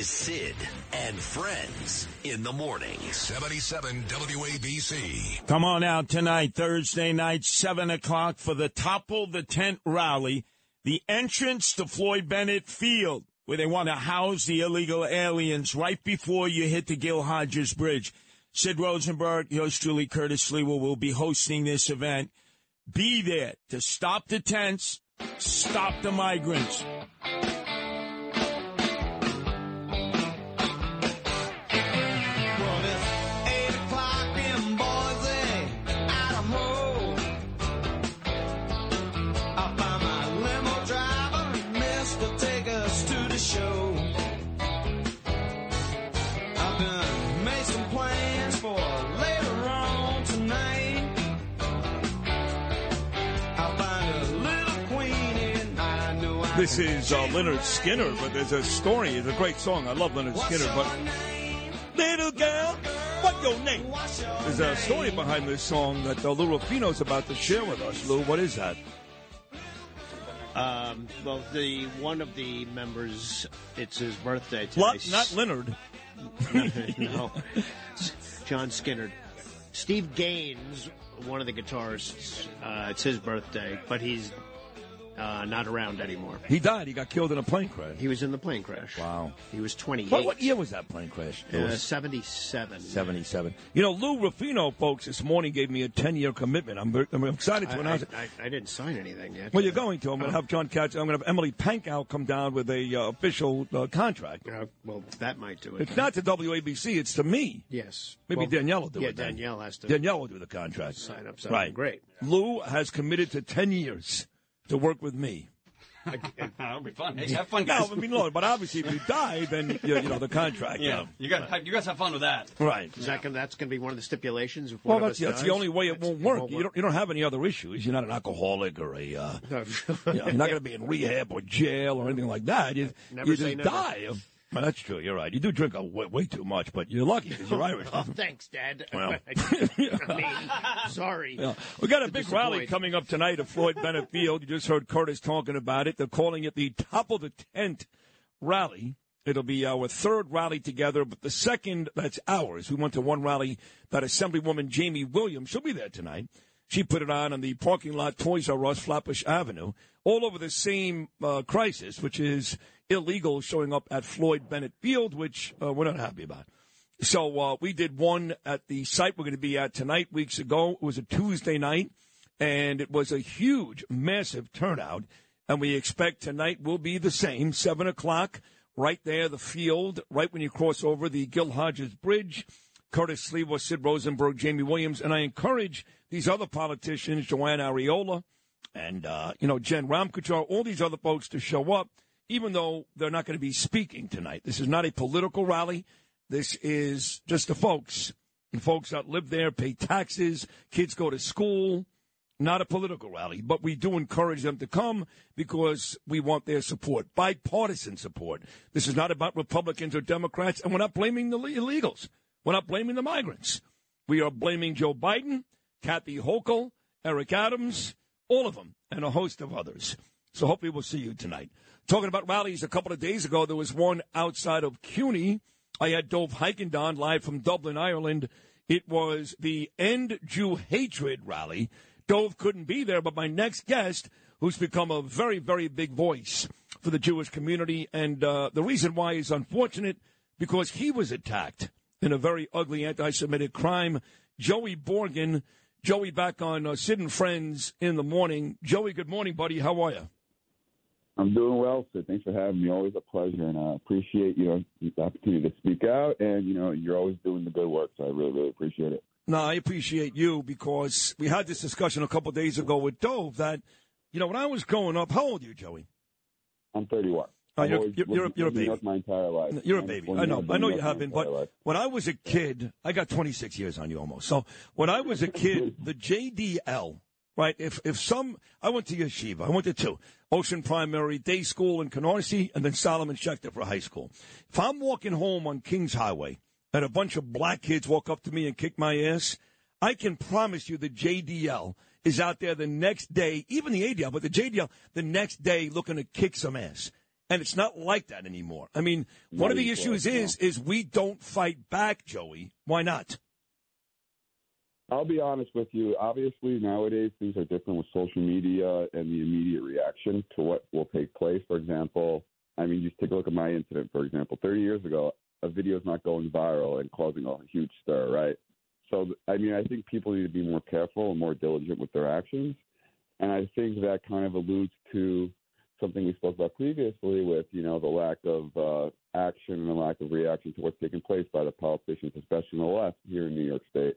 This is Sid and Friends in the morning. 77 WABC. Come on out tonight, Thursday night, 7 o'clock for the Topple the Tent rally, the entrance to Floyd Bennett Field, where they want to house the illegal aliens right before you hit the Gil Hodges Bridge. Sid Rosenberg, yours truly, Curtis Sliwa, will be hosting this event. Be there to stop the tents, stop the migrants. This is uh, Lynyrd Skynyrd, but there's a story. It's a great song. I love Lynyrd Skynyrd, but little girl, what your name? There's a story behind this song that uh, Lou Rufino's about to share with us. Lou, what is that? Um, well, the one of the members, it's his birthday today. What? Not Leonard. no, John Skinner. Steve Gaines, one of the guitarists, uh, it's his birthday, but he's uh, not around anymore. He died. He got killed in a plane crash. He was in the plane crash. Wow. He was 28. What, what year was that plane crash? It Uh, was 77. 77. You know, Lou Rufino, folks, this morning gave me a 10 year commitment. I'm, I'm excited to I, announce it. I, I didn't sign anything yet. Well, you're going to. I'm going to have John Katz. I'm going to have Emily Pankow come down with a uh, official uh, contract. Uh, well, that might do it. It's not to WABC. It's to me. Yes. Maybe Well, Danielle will do yeah, it. then. Danielle has to. Danielle will do the contract. Sign up something Right. great. Lou has committed to 10 years to work with me. That'll be fun. Hey, have fun, No, guys. I mean, no, but obviously if you die, then, you, you know, the contract. yeah, you got you guys have fun with that. Right. Is that gonna, that's going to be one of the stipulations? If Well, one of that's, us that's the only way it That's- won't work. You don't, you don't have any other issues. You're not an alcoholic or a, uh, you know, you're not going to be in rehab or jail or anything like that. You, Never you say just never. die. Well, that's true. You're right. You do drink a way, way too much, but you're lucky because you're Irish. Oh, thanks, Dad. Well. I mean, sorry. Yeah. We got a big rally coming up tonight at Floyd Bennett Field. You just heard Curtis talking about it. They're calling it the top of the tent rally. It'll be our third rally together, but the second that's ours. We went to one rally that Assemblywoman Jamie Williams, she'll be there tonight. She put it on on the parking lot Toys R Us, Flatbush Avenue, all over the same uh, crisis, which is illegal showing up at Floyd Bennett Field, which uh, we're not happy about. So uh, we did one at the site we're going to be at tonight. Weeks ago, it was a Tuesday night, and it was a huge, massive turnout. And we expect tonight will be the same. Seven o'clock, right there, the field, right when you cross over the Gil Hodges Bridge. Curtis Sliwa, Sid Rosenberg, Jamie Williams, and I encourage these other politicians, Joanne Ariola, and uh, you know Jen Rajkumar, all these other folks to show up, even though they're not going to be speaking tonight. This is not a political rally. This is just the folks, and folks that live there, pay taxes, kids go to school. Not a political rally, but we do encourage them to come because we want their support, bipartisan support. This is not about Republicans or Democrats, and we're not blaming the illegals. We're not blaming the migrants. We are blaming Joe Biden, Kathy Hochul, Eric Adams, all of them, and a host of others. So hopefully we'll see you tonight. Talking about rallies, a couple of days ago, there was one outside of CUNY. I had Dov Heikendon live from Dublin, Ireland. It was the End Jew Hatred rally. Dov couldn't be there, but my next guest, who's become a very, very big voice for the Jewish community, and uh, the reason why is unfortunate because he was attacked in a very ugly anti-Semitic crime. Joey Borgen, Joey back on uh, Sid and Friends in the morning. Joey, good morning, buddy. How are you? I'm doing well, sir. Thanks for having me. Always a pleasure, and I appreciate you know the opportunity to speak out. And you know, you're always doing the good work, so I really, really appreciate it. No, I appreciate you because we had this discussion a couple of days ago with Dov that, you know, when I was growing up, how old are you, Joey? I'm 31. No, you're- you're- you're a- you're a baby. my entire life. You're a baby. I know. I know you have been, but life. when I was a kid, I got 26 years on you almost. So when I was a kid, the JDL, right? If if some, I went to yeshiva. I went to two, Ocean Primary Day School in Canarsie, and then Solomon Schechter for high school. If I'm walking home on Kings Highway and a bunch of black kids walk up to me and kick my ass, I can promise you the JDL is out there the next day, even the ADL, but the JDL the next day looking to kick some ass. And it's not like that anymore. I mean, one of the issues is is we don't fight back, Joey. Why not? I'll be honest with you. Obviously, nowadays things are different with social media and the immediate reaction to what will take place. For example, I mean, just take a look at my incident. For example, 30 years ago, a video is not going viral and causing a huge stir, right? So, I mean, I think people need to be more careful and more diligent with their actions. And I think that kind of alludes to something we spoke about previously with, you know, the lack of uh, action and the lack of reaction to what's taking place by the politicians, especially on the left here in New York State.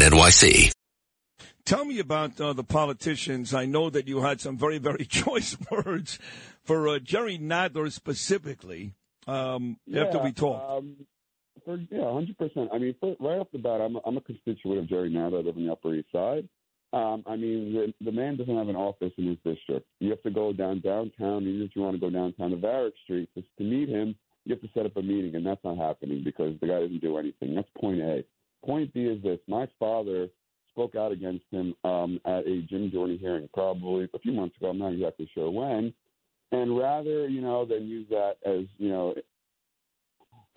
NYC. Tell me about uh, the politicians. I know that you had some very, very choice words for uh, Jerry Nadler specifically um, after we talked. Um, for, yeah, hundred percent. I mean, for, right off the bat, I'm a, I'm a constituent of Jerry Nadler. I live on the Upper East Side. Um, I mean, the, the man doesn't have an office in his district. You have to go down downtown, even if you want to go downtown to Varick Street to, to meet him. You have to set up a meeting, and that's not happening because the guy doesn't do anything. That's point A. Point B is this: my father spoke out against him um, at a Jim Jordan hearing, probably a few months ago. I'm not exactly sure when. And rather, you know, than use that as you know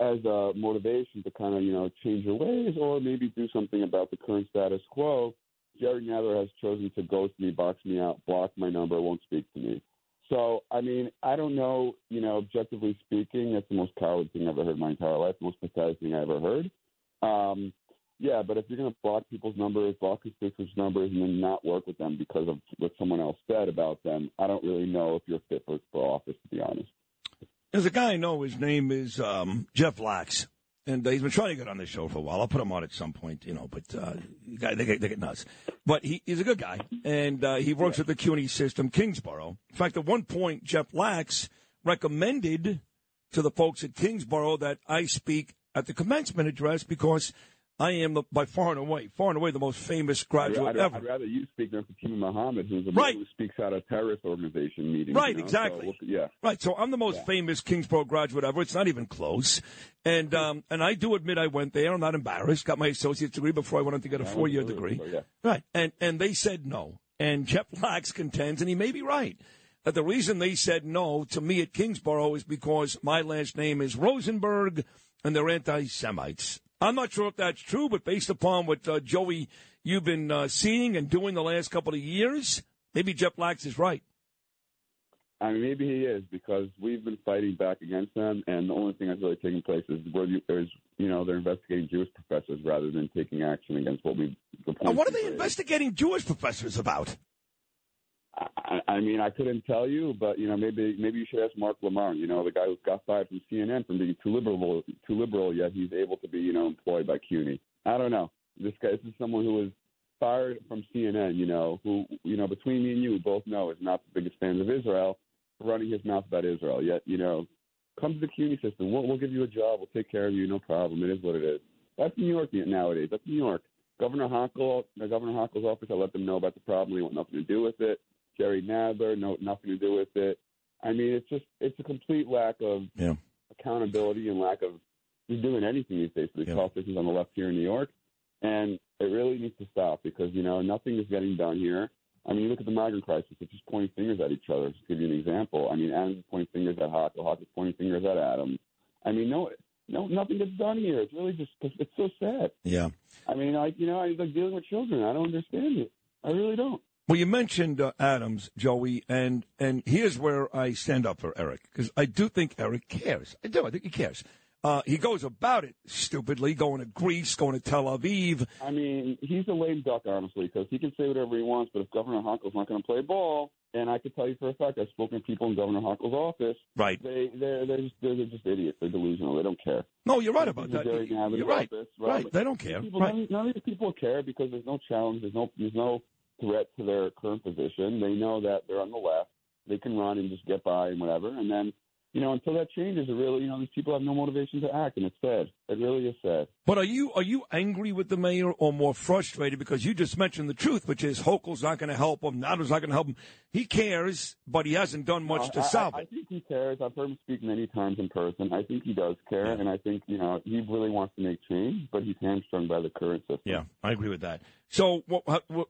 as a motivation to kind of you know change your ways or maybe do something about the current status quo, Jerry Nadler has chosen to ghost me, box me out, block my number, won't speak to me. So I mean, I don't know. You know, objectively speaking, that's the most coward thing I've ever heard in my entire life, the most pathetic thing I ever heard. Um, yeah, but if you're going to block people's numbers, block constituents' numbers, and then not work with them because of what someone else said about them, I don't really know if you're fit for, for office, to be honest. There's a guy I know. His name is um, Jeff Lax, and uh, he's been trying to get on this show for a while. I'll put him on at some point, you know. But uh, guy, they, get, they get nuts. But he, he's a good guy, and uh, he works with the CUNY system, Kingsborough. In fact, at one point, Jeff Lax recommended to the folks at Kingsborough that I speak at the commencement address because I am the, by far and away, far and away, the most famous graduate I'd, ever. I'd rather you speak than Fatima Muhammad, who's a Right. man who speaks at a terrorist organization meeting. Right, you know? exactly. So, yeah. Right, so I'm the most famous Kingsborough graduate ever. It's not even close, and um, and I do admit I went there. I'm not embarrassed. Got my associate's degree before I went on to get a four year degree. so, yeah. Right, and and they said no. And Jeff Lax contends, and he may be right, that the reason they said no to me at Kingsborough is because my last name is Rosenberg, and they're anti-Semites. I'm not sure if that's true, but based upon what uh, Joey you've been uh, seeing and doing the last couple of years, maybe Jeff Lax is right. I mean, maybe he is because we've been fighting back against them, and the only thing that's really taking place is where you, there's, you know, they're investigating Jewish professors rather than taking action against what we. The Now, what are they investigating Jewish professors about? I, I mean, I couldn't tell you, but you know, maybe maybe you should ask Marc Lamont. You know, the guy who got fired from CNN from being too liberal, too liberal, yet he's able to be, you know, employed by CUNY. I don't know. This guy, this is someone who was fired from CNN. You know, who, you know, between me and you, both know is not the biggest fans of Israel, running his mouth about Israel. Yet, you know, come to the CUNY system. We'll, we'll give you a job. We'll take care of you. No problem. It is what it is. That's New York nowadays. That's New York. Governor Hochul, Governor Hochul's office, I let them know about the problem. They want nothing to do with it. Jerry Nadler, no, nothing to do with it. I mean, it's just it's a complete lack of Yeah. accountability and lack of doing anything these days for these Yeah. politicians on the left here in New York. And it really needs to stop because you know nothing is getting done here. I mean, you look at the migrant crisis; it's just pointing fingers at each other. Just to give you an example, I mean, Adams is pointing fingers at Hochul, Hochul's pointing fingers at Adams. I mean, no, no, nothing gets done here. It's really just it's so sad. Yeah. I mean, like you know, I like dealing with children. I don't understand it. I really don't. Well, you mentioned uh, Adams, Joey, and and here's where I stand up for Eric because I do think Eric cares. I do. I think he cares. Uh, he goes about it stupidly, going to Greece, going to Tel Aviv. I mean, he's a lame duck, honestly, because he can say whatever he wants, but if Governor Hochul's not going to play ball, and I can tell you for a fact, I've spoken to people in Governor Hochul's office. Right. They they're they're just they're just idiots. They're delusional. They don't care. No, you're right about that. very mad with You're right. office, Right. They don't care. People, Right. none, none of these people care because there's no challenge. There's no there's no threat to their current position. They know that they're on the left. They can run and just get by and whatever. And then you know until that changes, it really you know these people have no motivation to act, and it's sad. It really is sad. But are you are you angry with the mayor or more frustrated because you just mentioned the truth, which is Hochul's not going to help him, Nadler's not going to help him. He cares, but he hasn't done much uh, to I- solve I, it. I think he cares. I've heard him speak many times in person. I think he does care, and I think you know he really wants to make change, but he's hamstrung by the current system. Yeah, I agree with that. So,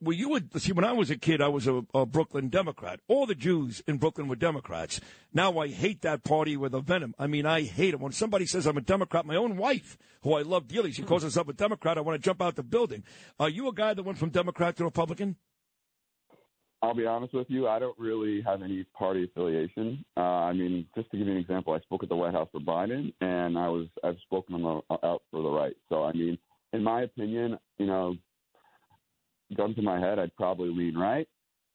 were you? A, see, when I was a kid, I was a, a Brooklyn Democrat. All the Jews in Brooklyn were Democrats. Now I hate that party with a venom. I mean, I hate it when somebody says I'm a Democrat. My own wife, who I love dearly, she calls herself a Democrat. I want to jump out the building. Are you a guy that went from Democrat to Republican? I'll be honest with you. I don't really have any party affiliation. Uh, I mean, just to give you an example, I spoke at the White House for Biden, and I was I've spoken the, out for the right. So I mean, in my opinion, you know, gun to my head, I'd probably lean right.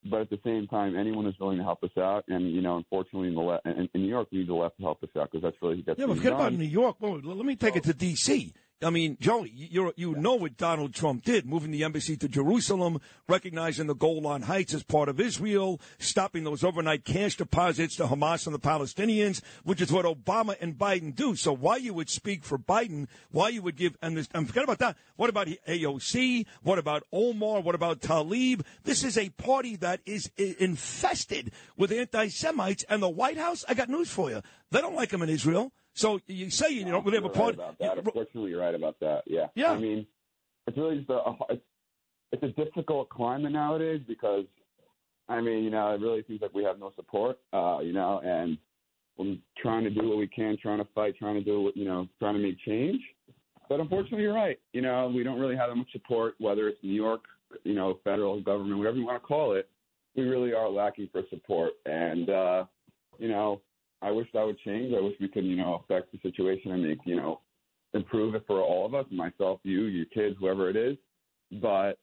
But at the same time, anyone who's willing to help us out, and you know, unfortunately, in the le- in, in New York, we need the left to help us out because that's really gets Yeah, but forget about. New York. Well, let me take it to D.C. I mean, Joey, you you know what Donald Trump did, moving the embassy to Jerusalem, recognizing the Golan Heights as part of Israel, stopping those overnight cash deposits to Hamas and the Palestinians, which is what Obama and Biden do. So why you would speak for Biden, why you would give, and, this, and forget about that. What about AOC? What about Omar? What about Tlaib? This is a party that is infested with anti-Semites, and the White House, I got news for you. They don't like them in Israel. So you say you don't really have a right about that. Unfortunately, you're right about that. Yeah. Yeah. I mean, it's really just a it's, it's a difficult climate nowadays because, I mean, you know, it really seems like we have no support. Uh, you know, and we're trying to do what we can, trying to fight, trying to do what you know, trying to make change. But unfortunately, you're right. You know, we don't really have that much support, whether it's New York, you know, federal government, whatever you want to call it. We really are lacking for support, and uh, you know, I wish that would change. I wish we could, you know, affect the situation and make, you know, improve it for all of us, myself, you, your kids, whoever it is. But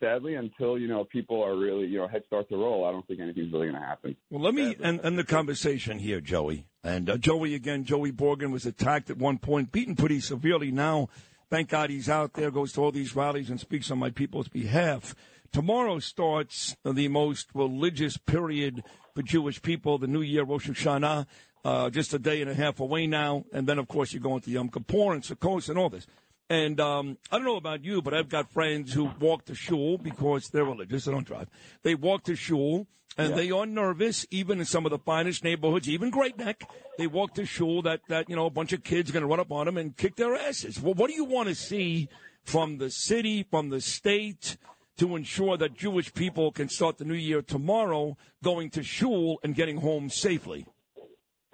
sadly, until you know people are really, you know, head start to roll, I don't think anything's really going to happen. Well, let me end, end the conversation here, Joey. And uh, Joey again, Joey Borgen was attacked at one point, beaten pretty severely. Now, thank God he's out there, goes to all these rallies and speaks on my people's behalf. Tomorrow starts the most religious period for Jewish people, the New Year, Rosh Hashanah, uh, just a day and a half away now. And then, of course, you go into to Yom Kippur and Sukkot and all this. And um, I don't know about you, but I've got friends who walk to shul because they're religious. They don't drive. They walk to shul, and they are nervous, even in some of the finest neighborhoods, even Great Neck. They walk to shul that, that you know, a bunch of kids are going to run up on them and kick their asses. Well, what do you want to see from the city, from the state, to ensure that Jewish people can start the new year tomorrow going to shul and getting home safely?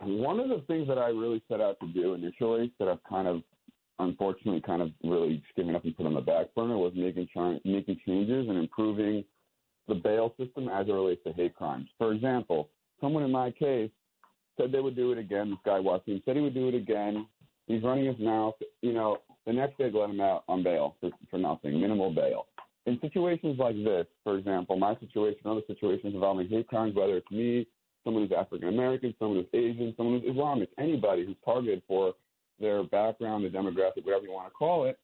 One of the things that I really set out to do initially, that I've kind of, unfortunately, kind of really given up and put on the back burner, was making try, making changes and improving the bail system as it relates to hate crimes. For example, someone in my case said they would do it again. This guy Wasim said he would do it again. He's running his mouth. You know, the next day they let him out on bail for, for nothing, minimal bail. In situations like this, for example, my situation, other situations involving hate crimes, whether it's me, someone who's African American, someone who's Asian, someone who's Islamic, anybody who's targeted for their background, their demographic, whatever you want to call it,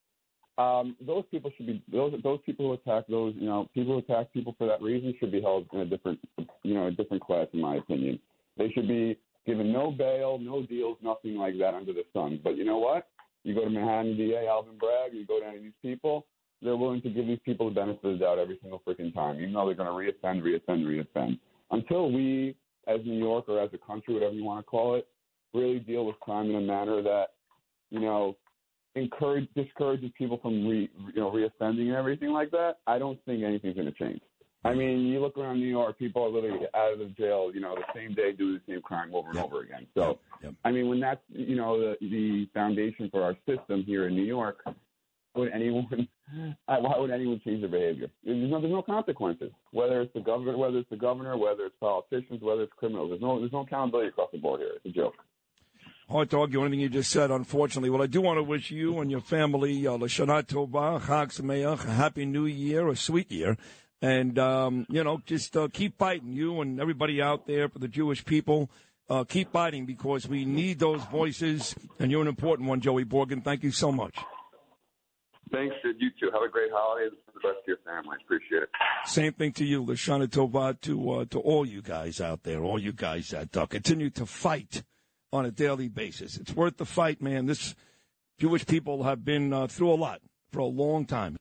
um, those people should be those those people who attack those you know people who attack people for that reason should be held in a different you know a different class in my opinion. They should be given no bail, no deals, nothing like that under the sun. But you know what? You go to Manhattan DA, Alvin Bragg, you go down to these people, they're willing to give these people the benefit of the doubt every single freaking time, even though they're going to reoffend, reoffend, reoffend. Until we, as New York or as a country, whatever you want to call it, really deal with crime in a manner that, you know, encourage discourages people from re, you know reoffending and everything like that, I don't think anything's going to change. I mean, you look around New York, people are literally out of the jail, you know, the same day do the same crime over and over again. So, I mean, when that's you know the the foundation for our system here in New York, would anyone why would anyone change their behavior? There's no, there's no consequences. Whether it's the governor, whether it's the governor, whether it's politicians, whether it's criminals, there's no there's no accountability across the board here. It's a joke. Hard to argue anything you just said, unfortunately. Well, I do want to wish you and your family uh, Tova, Chag Sameach, a happy new year, a sweet year. And, um, you know, just uh, keep fighting, you and everybody out there for the Jewish people. Uh, keep fighting because we need those voices, and you're an important one, Joey Borgen. Thank you so much. Thanks, Sid. You too. Have a great holiday. The best to your family. Appreciate it. Same thing to you, Lashana Tova, to uh, to all you guys out there, all you guys that uh, continue to fight on a daily basis. It's worth the fight, man. This Jewish people have been uh, through a lot for a long time.